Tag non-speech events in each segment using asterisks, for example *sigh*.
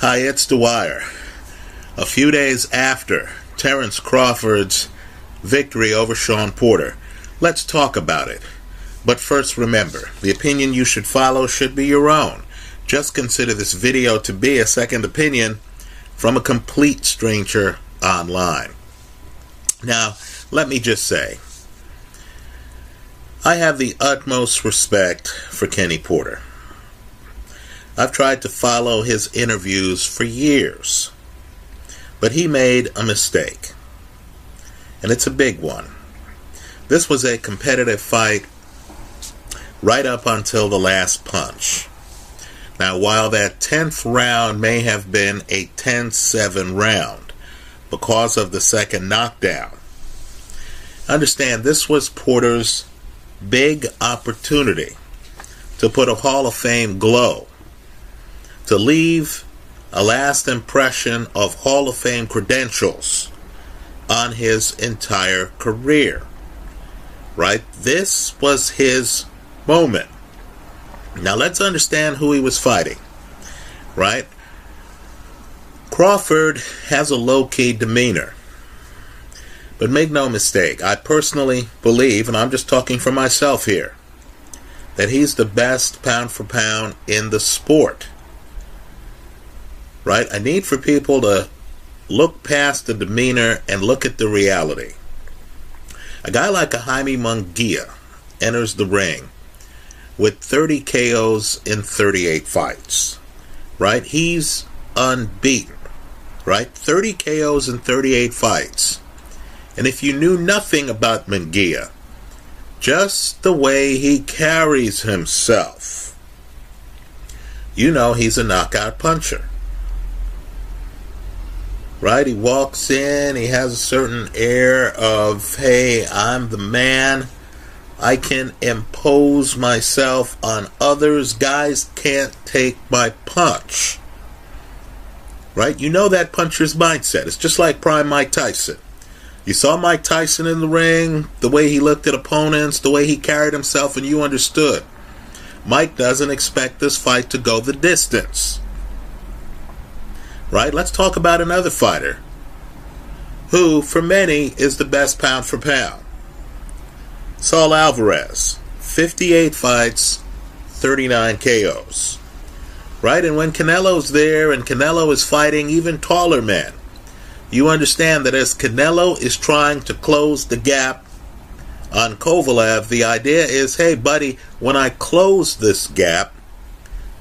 Hi, it's Dwyer. A few days after Terence Crawford's victory over Shawn Porter, let's talk about it. But first, remember the opinion you should follow should be your own. Just consider this video to be a second opinion from a complete stranger online. Now, let me just say, I have the utmost respect for Kenny Porter. I've tried to follow his interviews for years, but he made a mistake, and it's a big one. This was a competitive fight right up until the last punch. Now, while that 10th round may have been a 10 7 round because of the second knockdown, understand this was Porter's big opportunity to put a Hall of Fame glow, to leave a last impression of Hall of Fame credentials on his entire career. Right? This was his moment. Now let's understand who he was fighting, right? Crawford has a low key demeanor. But make no mistake, I personally believe, and I'm just talking for myself here, that he's the best pound for pound in the sport. Right? I need for people to look past the demeanor and look at the reality. A guy like a Jaime Munguia enters the ring with 30 KOs in 38 fights. Right? He's unbeaten. Right? 30 KOs in 38 fights. And if you knew nothing about Munguia, just the way he carries himself, you know he's a knockout puncher. Right? He walks in, he has a certain air of, hey, I'm the man. I can impose myself on others. Guys can't take my punch. Right? You know that puncher's mindset. It's just like prime Mike Tyson. You saw Mike Tyson in the ring, the way he looked at opponents, the way he carried himself, and you understood. Mike doesn't expect this fight to go the distance. Right? Let's talk about another fighter who, for many, is the best pound for pound. Saul Alvarez, 58 fights, 39 KOs. Right? And when Canelo's there and Canelo is fighting even taller men, you understand that as Canelo is trying to close the gap on Kovalev, the idea is hey, buddy, when I close this gap,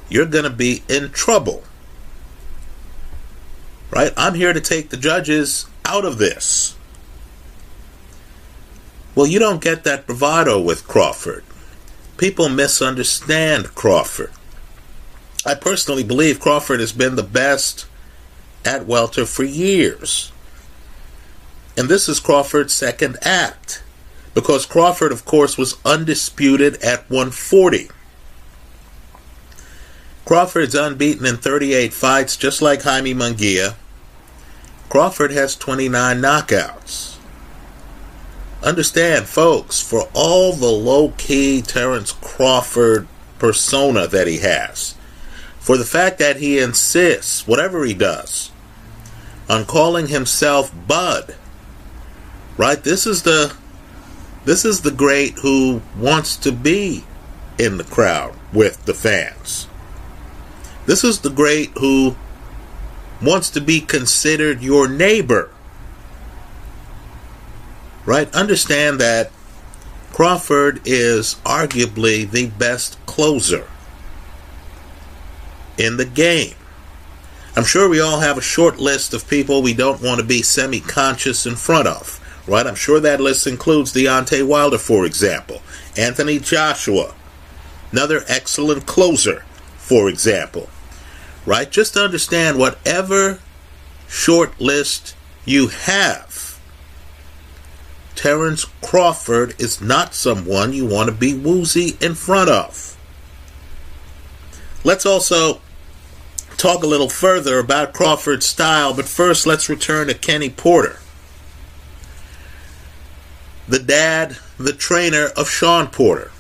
you're going to be in trouble. Right? I'm here to take the judges out of this. Well, you don't get that bravado with Crawford. People misunderstand Crawford. I personally believe Crawford has been the best at welter for years. And this is Crawford's second act. Because Crawford, of course, was undisputed at 140. Crawford's unbeaten in 38 fights, just like Jaime Munguia. Crawford has 29 knockouts. Understand, folks, for all the low key Terence Crawford persona that he has, for the fact that he insists, whatever he does, on calling himself Bud, right? This is the this is the great who wants to be in the crowd with the fans. This is the great who wants to be considered your neighbor right? Understand that Crawford is arguably the best closer in the game. I'm sure we all have a short list of people we don't want to be semi conscious in front of, right? I'm sure that list includes Deontay Wilder, for example, Anthony Joshua, another excellent closer, for example, right? Just to understand whatever short list you have Terence Crawford is not someone you want to be woozy in front of. Let's also talk a little further about Crawford's style, but first let's return to Kenny Porter. The dad, the trainer of Shawn Porter.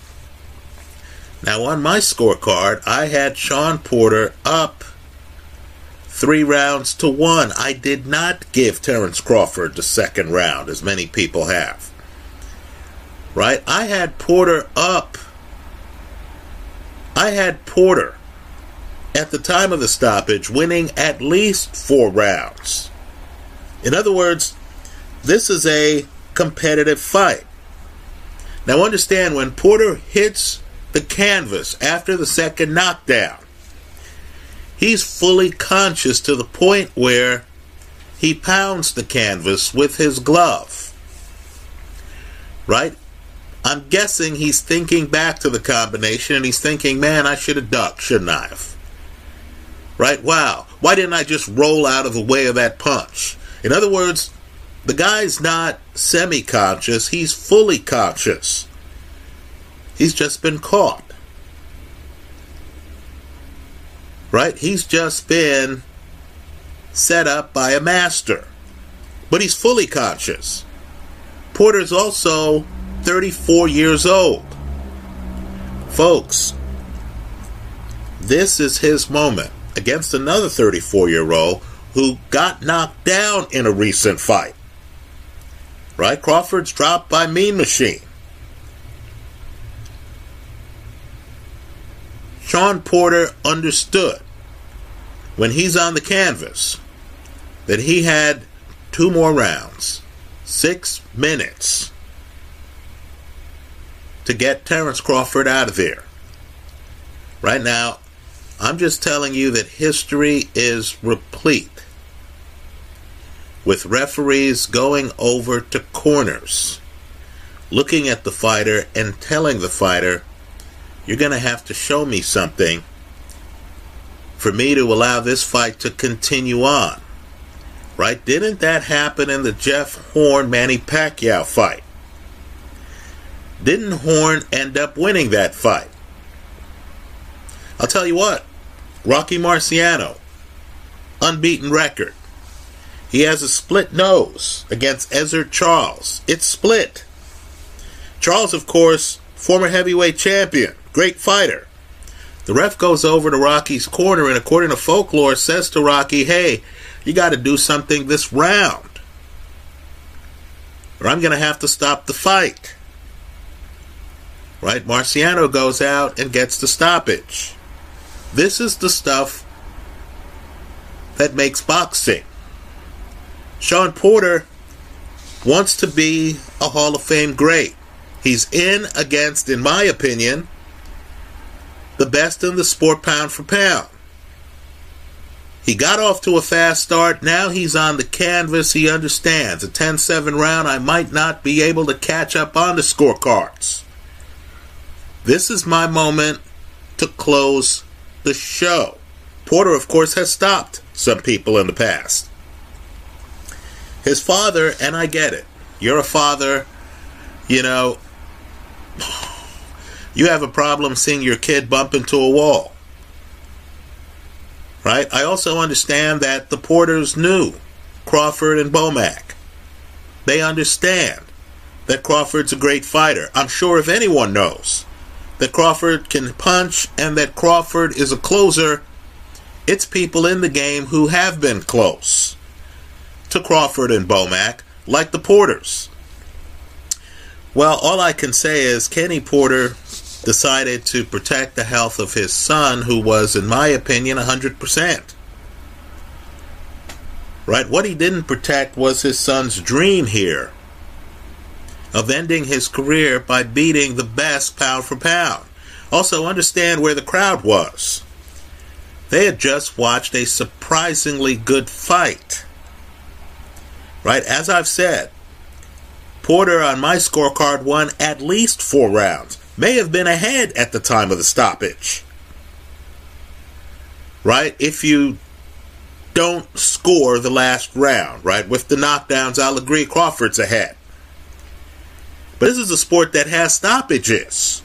Now, on my scorecard, I had Shawn Porter up three rounds to one. I did not give Terence Crawford the second round, as many people have. Right? I had Porter up. I had Porter at the time of the stoppage winning at least four rounds. In other words, this is a competitive fight. Now, understand when Porter hits the canvas after the second knockdown, he's fully conscious to the point where he pounds the canvas with his glove. Right? I'm guessing he's thinking back to the combination and he's thinking, man, I should have ducked, shouldn't I have? Right? Wow. Why didn't I just roll out of the way of that punch? In other words, the guy's not semi conscious, he's fully conscious. He's just been caught. Right? He's just been set up by a master. But he's fully conscious. Porter's also 34 years old. Folks, this is his moment against another 34 year old who got knocked down in a recent fight. Right? Crawford's dropped by Mean Machine. Shawn Porter understood when he's on the canvas that he had two more rounds, six minutes to get Terence Crawford out of there. Right now, I'm just telling you that history is replete with referees going over to corners, looking at the fighter and telling the fighter, You're going to have to show me something for me to allow this fight to continue on. Right? Didn't that happen in the Jeff Horn Manny Pacquiao fight? Didn't Horn end up winning that fight? I'll tell you what, Rocky Marciano, unbeaten record. He has a split nose against Ezzard Charles. It's split. Charles, of course, former heavyweight champion, great fighter. The ref goes over to Rocky's corner and, according to folklore, says to Rocky, Hey, you got to do something this round, or I'm going to have to stop the fight. Right? Marciano goes out and gets the stoppage. This is the stuff that makes boxing. Shawn Porter wants to be a Hall of Fame great. He's in against, in my opinion, best in the sport pound for pound. He got off to a fast start. Now he's on the canvas. He understands. A 10 7 round, I might not be able to catch up on the scorecards. This is my moment to close the show. Porter, of course, has stopped some people in the past. His father, and I get it, you're a father, you know, you have a problem seeing your kid bump into a wall. Right? I also understand that the Porters knew Crawford and Bomac. They understand that Crawford's a great fighter. I'm sure if anyone knows that Crawford can punch and that Crawford is a closer, it's people in the game who have been close to Crawford and Bomac, like the Porters. Well, all I can say is Kenny Porter decided to protect the health of his son, who was, in my opinion, 100%. Right? What he didn't protect was his son's dream here of ending his career by beating the best pound for pound. Also, understand where the crowd was. They had just watched a surprisingly good fight. Right? As I've said, Porter on my scorecard won at least four rounds, may have been ahead at the time of the stoppage. Right? If you don't score the last round, right? With the knockdowns, I'll agree Crawford's ahead. But this is a sport that has stoppages.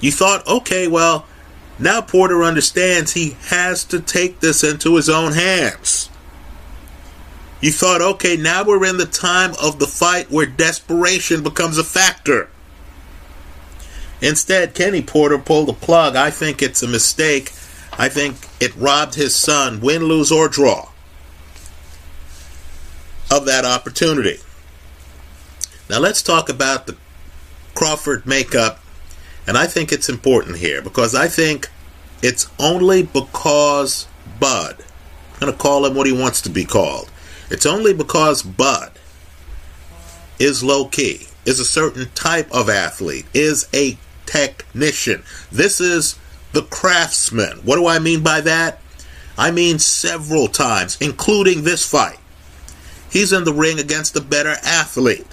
You thought, okay, well, now Porter understands he has to take this into his own hands. You thought, okay, now we're in the time of the fight where desperation becomes a factor. Instead, Kenny Porter pulled the plug. I think it's a mistake. I think it robbed his son, win, lose, or draw, of that opportunity. Now let's talk about the Crawford makeup, and I think it's important here because I think it's only because Bud, I'm going to call him what he wants to be called, it's only because Bud is low key, is a certain type of athlete, is a technician. This is the craftsman. What do I mean by that? I mean several times, including this fight. He's in the ring against a better athlete.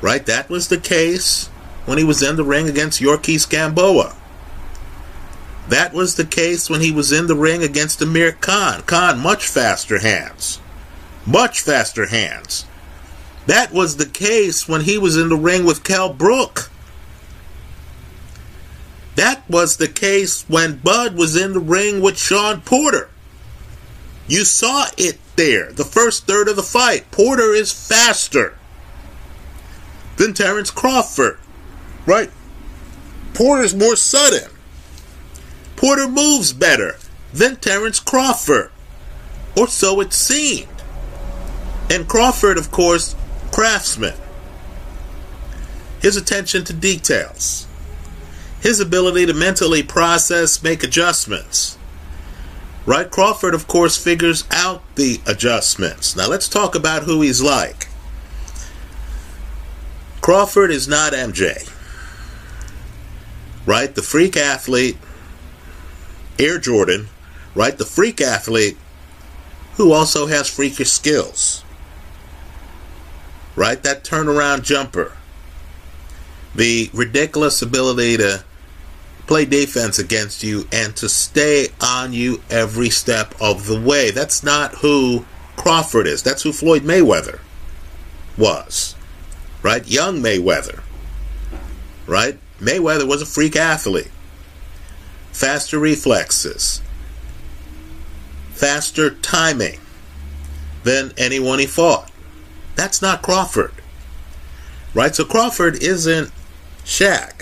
Right? That was the case when he was in the ring against Yuriorkis Gamboa. That was the case when he was in the ring against Amir Khan. Khan, much faster hands. Much faster hands. That was the case when he was in the ring with Kell Brook. That was the case when Bud was in the ring with Shawn Porter. You saw it there, the first third of the fight. Porter is faster than Terence Crawford, right? Porter's more sudden. Porter moves better than Terence Crawford, or so it seemed. And Crawford, of course, craftsman. His attention to details, his ability to mentally process, make adjustments. Right? Crawford, of course, figures out the adjustments. Now let's talk about who he's like. Crawford is not MJ. Right? The freak athlete, Air Jordan, right? The freak athlete who also has freakish skills. Right? That turnaround jumper. The ridiculous ability to play defense against you and to stay on you every step of the way. That's not who Crawford is. That's who Floyd Mayweather was right? Young Mayweather, right? Mayweather was a freak athlete. Faster reflexes, faster timing than anyone he fought. That's not Crawford, right? So Crawford isn't Shaq.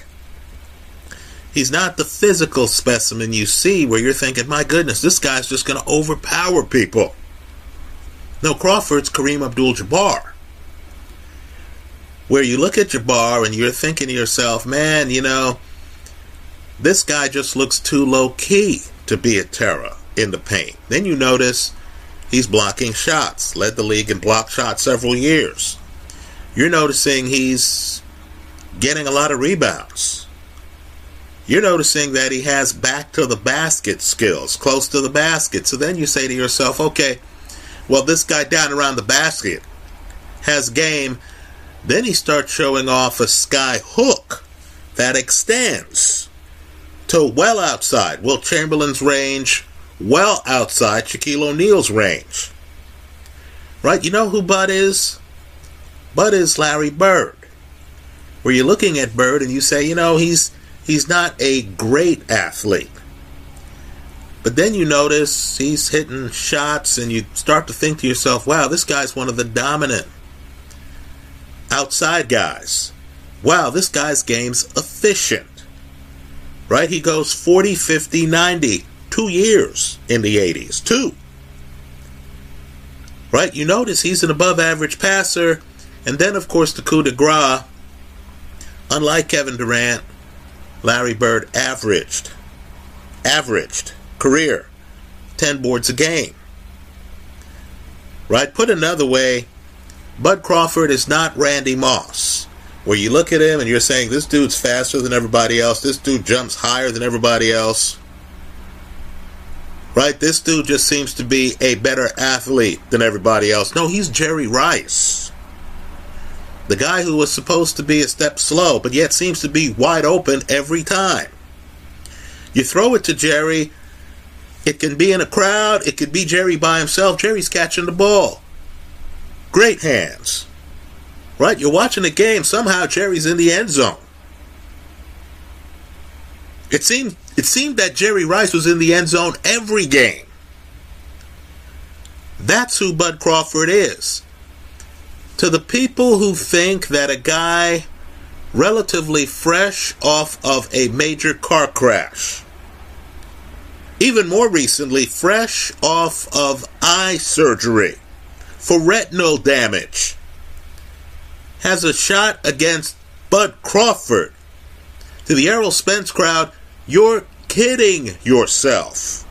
He's not the physical specimen you see where you're thinking, my goodness, this guy's just going to overpower people. No, Crawford's Kareem Abdul Jabbar where you look at Jabbar and you're thinking to yourself, man, you know, this guy just looks too low key to be a terror in the paint. Then you notice he's blocking shots, led the league in block shots several years. You're noticing he's getting a lot of rebounds. You're noticing that he has back to the basket skills, close to the basket. So then you say to yourself, okay, well, this guy down around the basket has game then he starts showing off a sky hook that extends to well outside Wilt Chamberlain's range, well outside Shaquille O'Neal's range. Right? You know who Bud is? Bud is Larry Bird. Where you're looking at Bird and you say, you know, he's he's not a great athlete. But then you notice he's hitting shots and you start to think to yourself, wow, this guy's one of the dominant outside guys. Wow, this guy's game's efficient. Right? He goes 40, 50, 90, two years in the 80s. Two. Right? You notice he's an above average passer. And then, of course, the coup de grace. Unlike Kevin Durant, Larry Bird averaged, averaged career 10 boards a game. Right? Put another way, Bud Crawford is not Randy Moss, where you look at him and you're saying, this dude's faster than everybody else, this dude jumps higher than everybody else. Right? This dude just seems to be a better athlete than everybody else. No, he's Jerry Rice. The guy who was supposed to be a step slow, but yet seems to be wide open every time. You throw it to Jerry, it can be in a crowd, it could be Jerry by himself. Jerry's catching the ball. Great hands. Right? You're watching the game. Somehow Jerry's in the end zone. It seemed it seemed that Jerry Rice was in the end zone every game. That's who Bud Crawford is. To the people who think that a guy relatively fresh off of a major car crash, Even more recently, fresh off of eye surgery for retinal damage, has a shot against Bud Crawford. To the Errol Spence crowd, you're kidding yourself.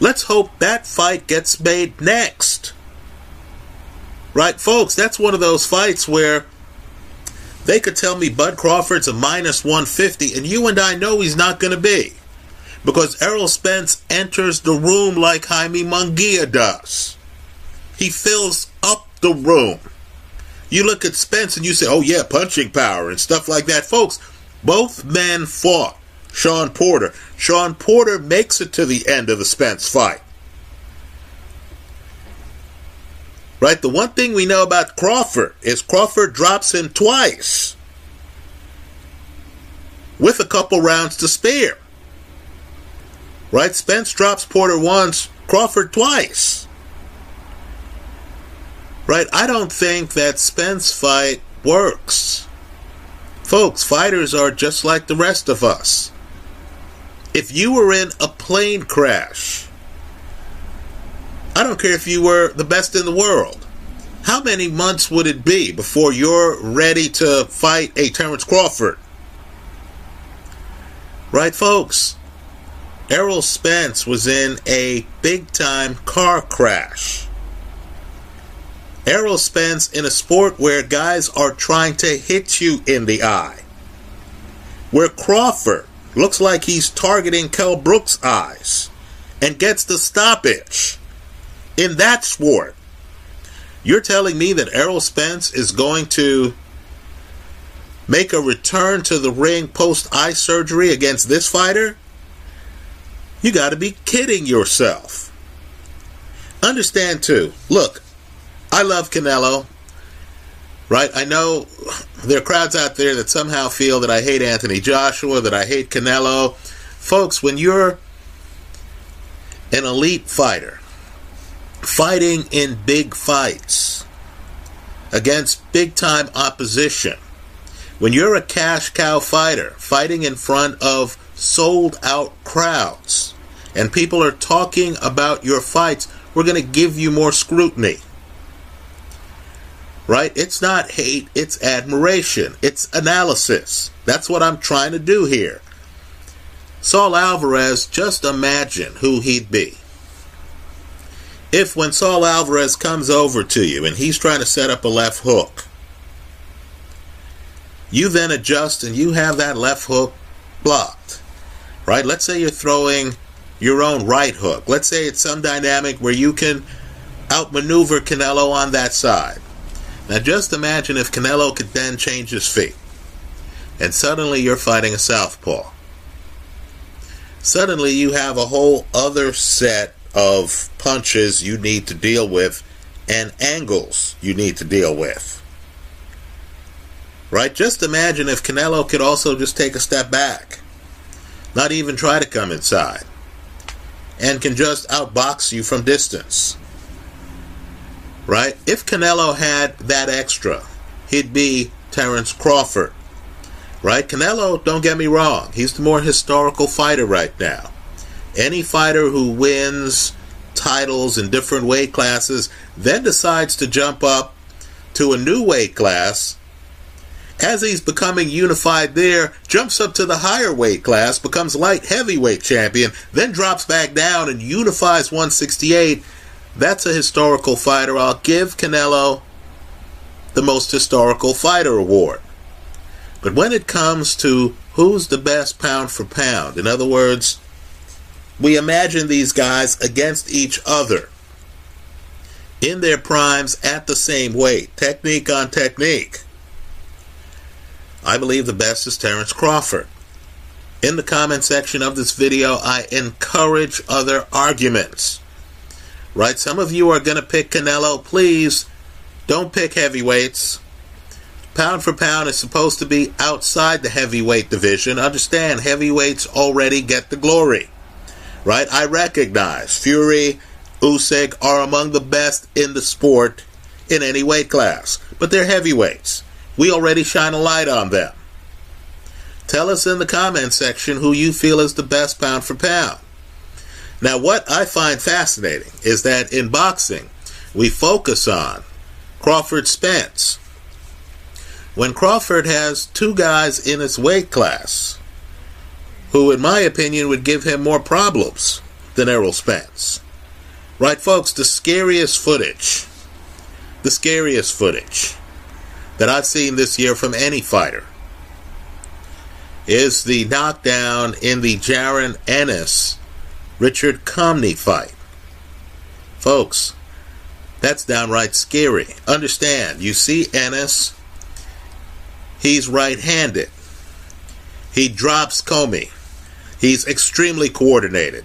Let's hope that fight gets made next. Right, folks, that's one of those fights where they could tell me Bud Crawford's a minus 150, and you and I know he's not going to be. Because Errol Spence enters the room like Jaime Munguia does. He fills up the room. You look at Spence and you say, oh, yeah, punching power and stuff like that. Folks, both men fought Shawn Porter. Shawn Porter makes it to the end of the Spence fight. Right? The one thing we know about Crawford is Crawford drops him twice with a couple rounds to spare. Right? Spence drops Porter once, Crawford twice. Right? I don't think that Spence fight works. Folks, fighters are just like the rest of us. If you were in a plane crash, I don't care if you were the best in the world. How many months would it be before you're ready to fight a Terence Crawford? Right, folks? Errol Spence was in a big time car crash. Errol Spence in a sport where guys are trying to hit you in the eye. Where Crawford looks like he's targeting Kell Brook's eyes and gets the stoppage in that sport. You're telling me that Errol Spence is going to make a return to the ring post eye surgery against this fighter? You got to be kidding yourself. Understand, too. Look, I love Canelo, right? I know there are crowds out there that somehow feel that I hate Anthony Joshua, that I hate Canelo. Folks, when you're an elite fighter, fighting in big fights against big time opposition, when you're a cash cow fighter fighting in front of sold out crowds and people are talking about your fights, we're going to give you more scrutiny. Right? It's not hate, it's admiration, it's analysis. That's what I'm trying to do here. Saul Alvarez, just imagine who he'd be if when Saul Alvarez comes over to you and he's trying to set up a left hook, you then adjust and you have that left hook blocked, right? Let's say you're throwing your own right hook. Let's say it's some dynamic where you can outmaneuver Canelo on that side. Now just imagine if Canelo could then change his feet and suddenly you're fighting a southpaw. Suddenly you have a whole other set of punches you need to deal with and angles you need to deal with. Right? Just imagine if Canelo could also just take a step back, not even try to come inside, and can just outbox you from distance. Right? If Canelo had that extra, he'd be Terence Crawford. Right? Canelo, don't get me wrong, he's the more historical fighter right now any fighter who wins titles in different weight classes then decides to jump up to a new weight class as he's becoming unified there, jumps up to the higher weight class, becomes light heavyweight champion, then drops back down and unifies 168. That's a historical fighter. I'll give Canelo the most historical fighter award. But when it comes to who's the best pound for pound, in other words, we imagine these guys against each other in their primes at the same weight, technique on technique. I believe the best is Terence Crawford. In the comment section of this video, I encourage other arguments. Right? Some of you are going to pick Canelo. Please don't pick heavyweights. Pound for pound is supposed to be outside the heavyweight division. Understand, heavyweights already get the glory right? I recognize Fury, Usyk are among the best in the sport in any weight class, but they're heavyweights. We already shine a light on them. Tell us in the comment section who you feel is the best pound for pound. Now, what I find fascinating is that in boxing, we focus on Crawford Spence. When Crawford has two guys in his weight class who, in my opinion, would give him more problems than Errol Spence. Right, folks, the scariest footage, the scariest footage that I've seen this year from any fighter is the knockdown in the Jaron Ennis Richard Commey fight. Folks, that's downright scary. Understand, you see Ennis, he's right handed. He drops Commey. He's extremely coordinated.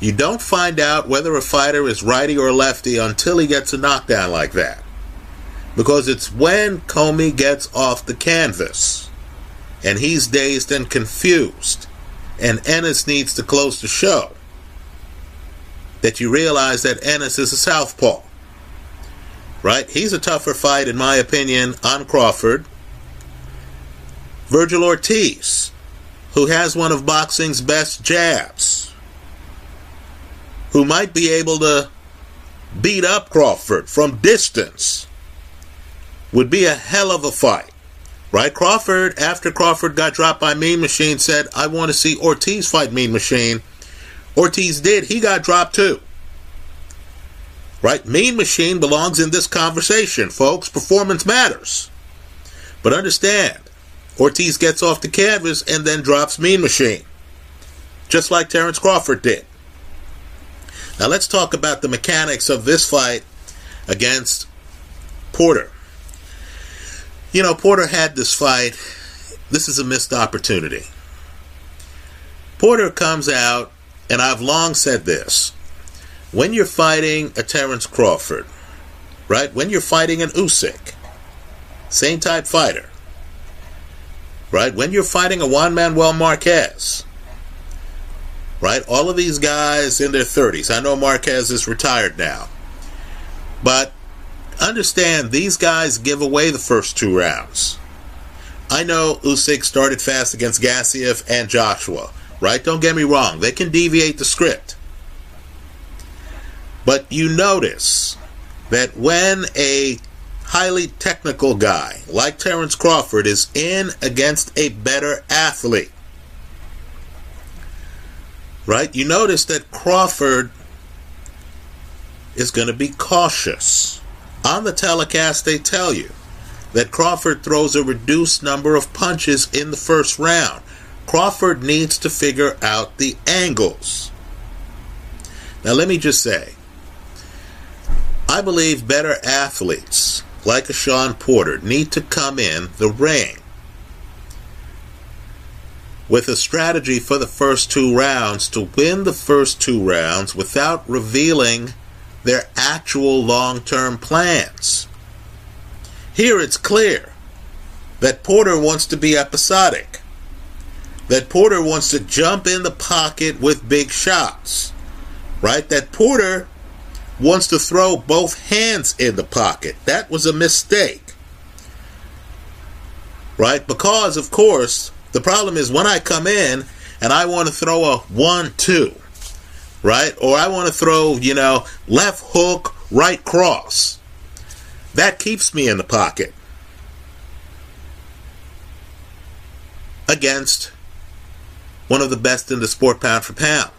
You don't find out whether a fighter is righty or lefty until he gets a knockdown like that. Because it's when Commey gets off the canvas and he's dazed and confused and Ennis needs to close the show that you realize that Ennis is a southpaw. Right? He's a tougher fight, in my opinion, on Crawford. Virgil Ortiz, who has one of boxing's best jabs, who might be able to beat up Crawford from distance, would be a hell of a fight. Right? Crawford, after Crawford got dropped by Mean Machine, said, I want to see Ortiz fight Mean Machine. Ortiz did. He got dropped too. Right? Mean Machine belongs in this conversation, folks. Performance matters. But understand, Ortiz gets off the canvas and then drops Mean Machine. Just like Terence Crawford did. Now let's talk about the mechanics of this fight against Porter. You know, Porter had this fight. This is a missed opportunity. Porter comes out and I've long said this when you're fighting a Terence Crawford, right? When you're fighting an Usyk, same type fighter, right? When you're fighting a Juan Manuel Marquez, right? All of these guys in their 30s. I know Marquez is retired now, but understand these guys give away the first two rounds. I know Usyk started fast against Gassiev and Joshua right? Don't get me wrong, they can deviate the script. But you notice that when a highly technical guy like Terence Crawford is in against a better athlete, right? You notice that Crawford is going to be cautious. On the telecast, they tell you that Crawford throws a reduced number of punches in the first round. Crawford needs to figure out the angles. Now, let me just say, I believe better athletes like a Shawn Porter need to come in the ring with a strategy for the first two rounds to win the first two rounds without revealing their actual long term plans. Here it's clear that Porter wants to be episodic that Porter wants to jump in the pocket with big shots, right? That Porter wants to throw both hands in the pocket. That was a mistake, right? Because, of course, the problem is when I come in and I want to throw a one, two, right? Or I want to throw, you know, left hook, right cross. That keeps me in the pocket against one of the best in the sport pound for pound.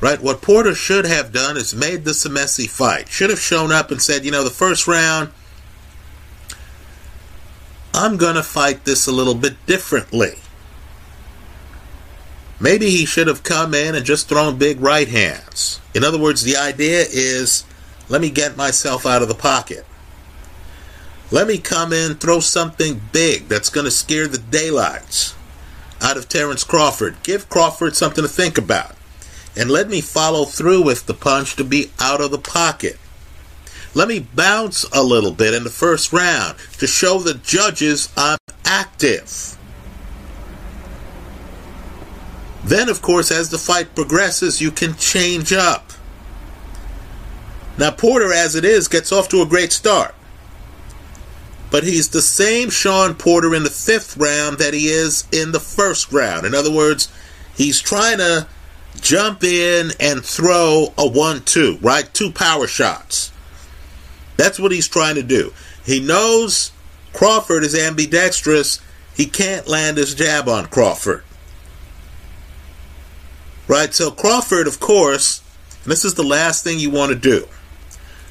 Right? What Porter should have done is made this a messy fight. Should have shown up and said, you know, the first round, I'm going to fight this a little bit differently. Maybe he should have come in and just thrown big right hands. In other words, the idea is let me get myself out of the pocket. Let me come in, throw something big that's going to scare the daylights out of Terence Crawford. Give Crawford something to think about. And let me follow through with the punch to be out of the pocket. Let me bounce a little bit in the first round to show the judges I'm active. Then, of course, as the fight progresses, you can change up. Now, Porter, as it is, gets off to a great start but he's the same Shawn Porter in the fifth round that he is in the first round. In other words, he's trying to jump in and throw a one two, right? Two power shots. That's what he's trying to do. He knows Crawford is ambidextrous. He can't land his jab on Crawford. Right? So, Crawford, of course, this is the last thing you want to do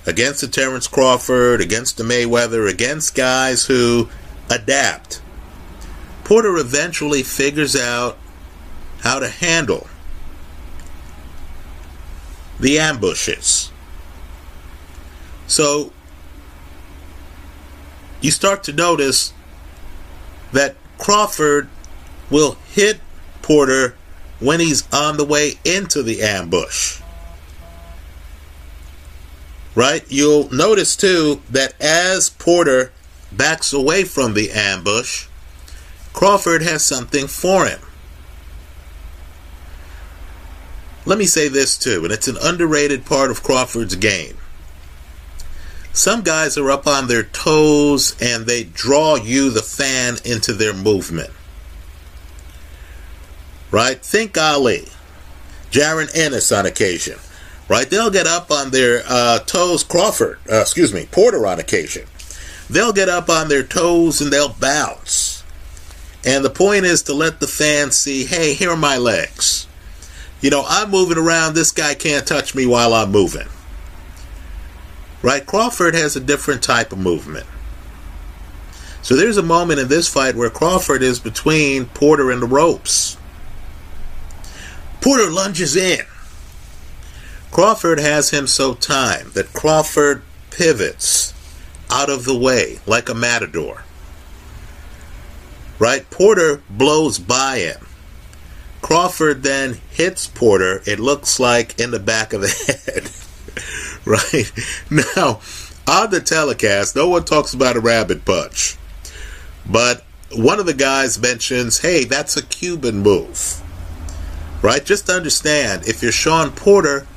against the Terence Crawford, against the Mayweather, against guys who adapt. Porter eventually figures out how to handle the ambushes. So you start to notice that Crawford will hit Porter when he's on the way into the ambush. Right? You'll notice too that as Porter backs away from the ambush, Crawford has something for him. Let me say this too, and it's an underrated part of Crawford's game. Some guys are up on their toes and they draw you, the fan, into their movement. Right? Think Ali, Jaron Ennis on occasion. Right? They'll get up on their uh, toes, Crawford, uh, excuse me, Porter on occasion. They'll get up on their toes and they'll bounce. And the point is to let the fans see hey, here are my legs. You know, I'm moving around. This guy can't touch me while I'm moving. Right? Crawford has a different type of movement. So there's a moment in this fight where Crawford is between Porter and the ropes. Porter lunges in. Crawford has him so timed that Crawford pivots out of the way like a matador. Right? Porter blows by him. Crawford then hits Porter, it looks like in the back of the *laughs* head. right? Now, on the telecast, no one talks about a rabbit punch. But one of the guys mentions, hey, that's a Cuban move. Right? Just understand, if you're Shawn Porter,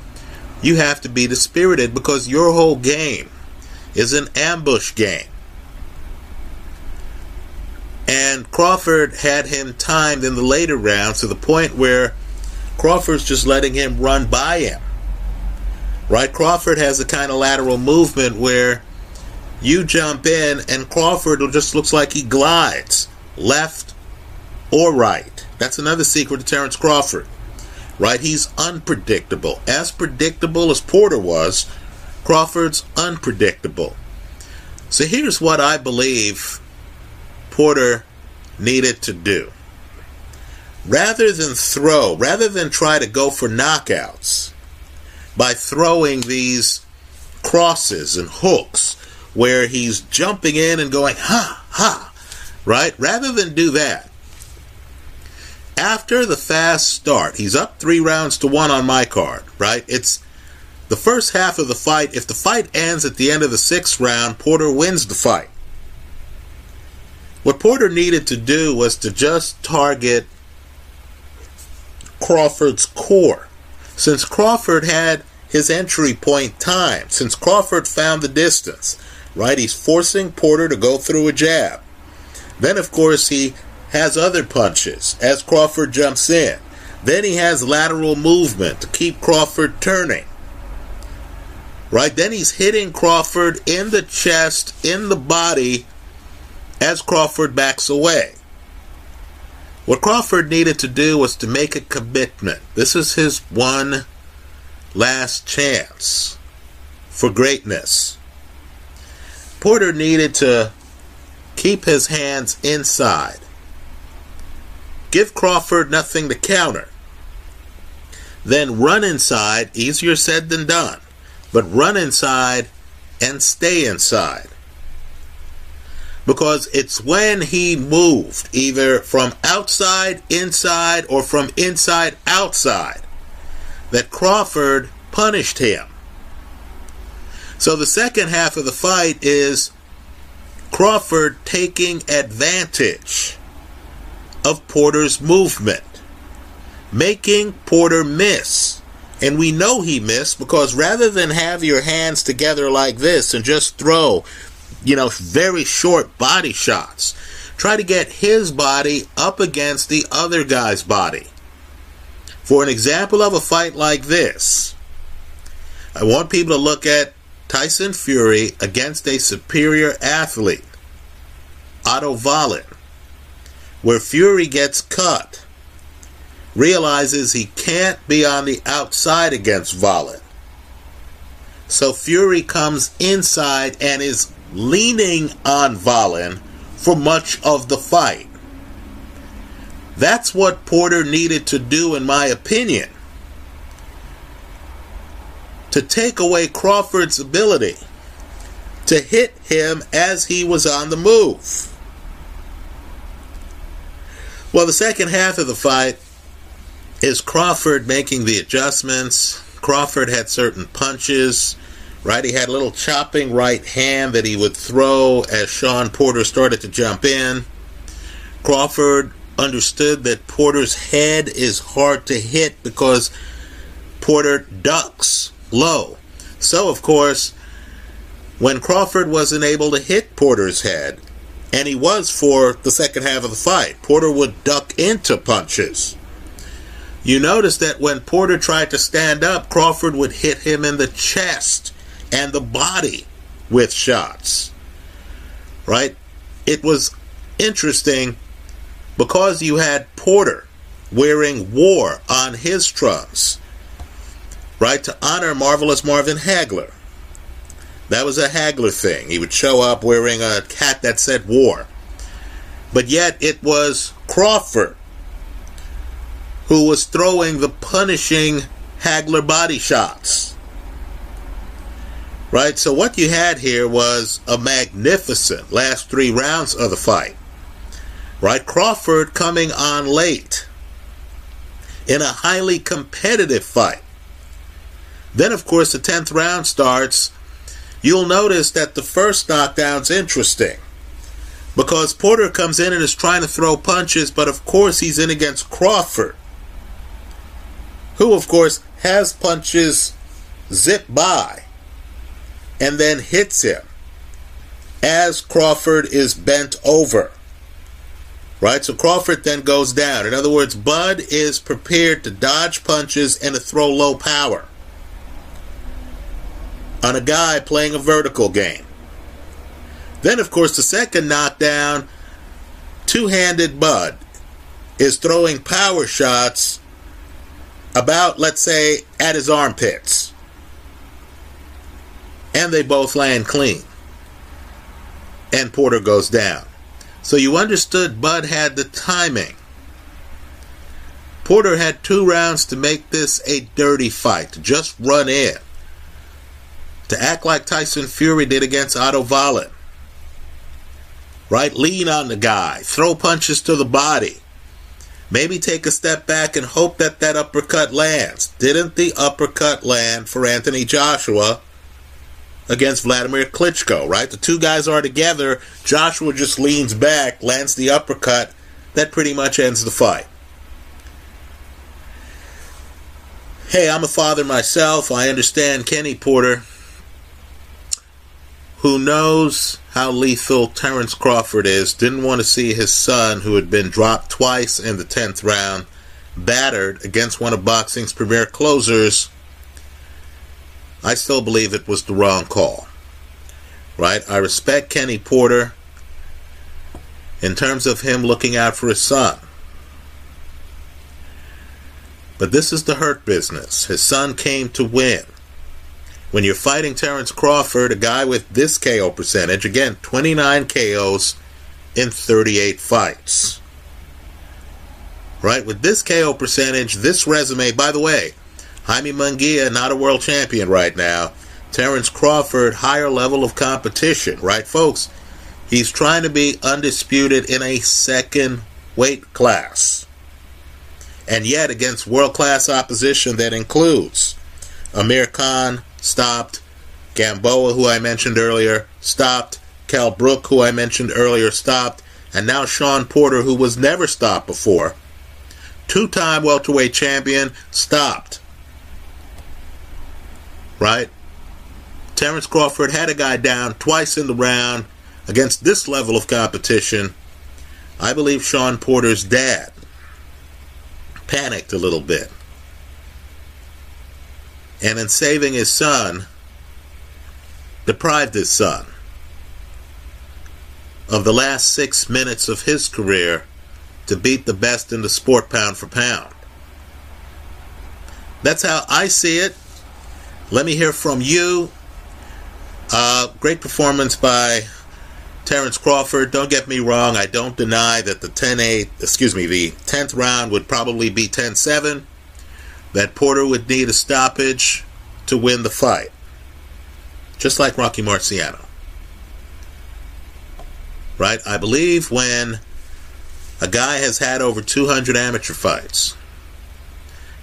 you have to be dispirited because your whole game is an ambush game. And Crawford had him timed in the later rounds to the point where Crawford's just letting him run by him. Right? Crawford has a kind of lateral movement where you jump in and Crawford just looks like he glides left or right. That's another secret to Terence Crawford. Right? He's unpredictable. As predictable as Porter was, Crawford's unpredictable. So here's what I believe Porter needed to do. Rather than throw, rather than try to go for knockouts by throwing these crosses and hooks where he's jumping in and going, ha, ha, right? Rather than do that, after the fast start, he's up three rounds to one on my card, right? It's the first half of the fight. If the fight ends at the end of the sixth round, Porter wins the fight. What Porter needed to do was to just target Crawford's core. Since Crawford had his entry point time, since Crawford found the distance, right? He's forcing Porter to go through a jab. Then, of course, he has other punches as Crawford jumps in. Then he has lateral movement to keep Crawford turning. Right? Then he's hitting Crawford in the chest, in the body, as Crawford backs away. What Crawford needed to do was to make a commitment. This is his one last chance for greatness. Porter needed to keep his hands inside. Give Crawford nothing to counter. Then run inside, easier said than done, but run inside and stay inside because it's when he moved either from outside inside or from inside outside that Crawford punished him. So the second half of the fight is Crawford taking advantage of Porter's movement, making Porter miss. And we know he missed because rather than have your hands together like this and just throw you know, very short body shots. Try to get his body up against the other guy's body. For an example of a fight like this, I want people to look at Tyson Fury against a superior athlete, Otto Wallin, where Fury gets cut, realizes he can't be on the outside against Wallin. So Fury comes inside and is leaning on Wallin for much of the fight. That's what Porter needed to do, in my opinion, to take away Crawford's ability to hit him as he was on the move. Well, the second half of the fight is Crawford making the adjustments. Crawford had certain punches, right? He had a little chopping right hand that he would throw as Shawn Porter started to jump in. Crawford understood that Porter's head is hard to hit because Porter ducks low. So, of course, when Crawford wasn't able to hit Porter's head, and he was for the second half of the fight, Porter would duck into punches. You notice that when Porter tried to stand up, Crawford would hit him in the chest and the body with shots. Right? It was interesting because you had Porter wearing war on his trunks, right, to honor Marvelous Marvin Hagler. That was a Hagler thing. He would show up wearing a hat that said war. But yet it was Crawford who was throwing the punishing Hagler body shots. Right? So what you had here was a magnificent last three rounds of the fight. Right? Crawford coming on late in a highly competitive fight. Then, of course, the 10th round starts. You'll notice that the first knockdown's interesting because Porter comes in and is trying to throw punches, but of course, he's in against Crawford, who, of course, has punches zip by and then hits him as Crawford is bent over. Right? So Crawford then goes down. In other words, Bud is prepared to dodge punches and to throw low power on a guy playing a vertical game. Then, of course, the second knockdown, two handed Bud is throwing power shots about, let's say, at his armpits. And they both land clean. And Porter goes down. So you understood Bud had the timing. Porter had two rounds to make this a dirty fight, to just run in. To act like Tyson Fury did against Otto Wallin. Right? Lean on the guy, throw punches to the body. Maybe take a step back and hope that that uppercut lands. Didn't the uppercut land for Anthony Joshua? Against Vladimir Klitschko, right? The two guys are together. Joshua just leans back, lands the uppercut. That pretty much ends the fight. Hey, I'm a father myself. I understand Kenny Porter, who knows how lethal Terence Crawford is, didn't want to see his son, who had been dropped twice in the 10th round, battered against one of boxing's premier closers I still believe it was the wrong call. Right? I respect Kenny Porter in terms of him looking out for his son. But this is the hurt business. His son came to win. When you're fighting Terence Crawford, a guy with this KO percentage, again, 29 KOs in 38 fights. Right? With this KO percentage, this resume, by the way, Jaime Munguia, not a world champion right now. Terence Crawford, higher level of competition, right, folks? He's trying to be undisputed in a second weight class. And yet, against world class opposition that includes Amir Khan, stopped, Gamboa, who I mentioned earlier, stopped, Kell Brook, who I mentioned earlier, stopped, and now Shawn Porter, who was never stopped before. Two time welterweight champion, stopped right? Terence Crawford had a guy down twice in the round against this level of competition. I believe Shawn Porter's dad panicked a little bit. and in saving his son, deprived his son of the last six minutes of his career to beat the best in the sport pound for pound. That's how I see it. Let me hear from you. Uh, great performance by Terence Crawford. Don't get me wrong. I don't deny that the 10-8, excuse me, the 10th round would probably be 10-7. That Porter would need a stoppage to win the fight. Just like Rocky Marciano. Right? I believe when a guy has had over 200 amateur fights,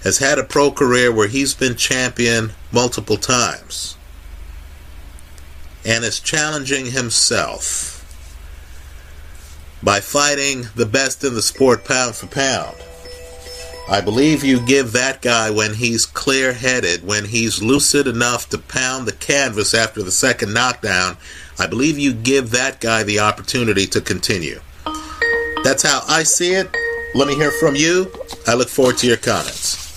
has had a pro career where he's been champion multiple times, and is challenging himself by fighting the best in the sport pound for pound. I believe you give that guy when he's clear headed, when he's lucid enough to pound the canvas after the second knockdown, I believe you give that guy the opportunity to continue. That's how I see it. Let me hear from you. I look forward to your comments.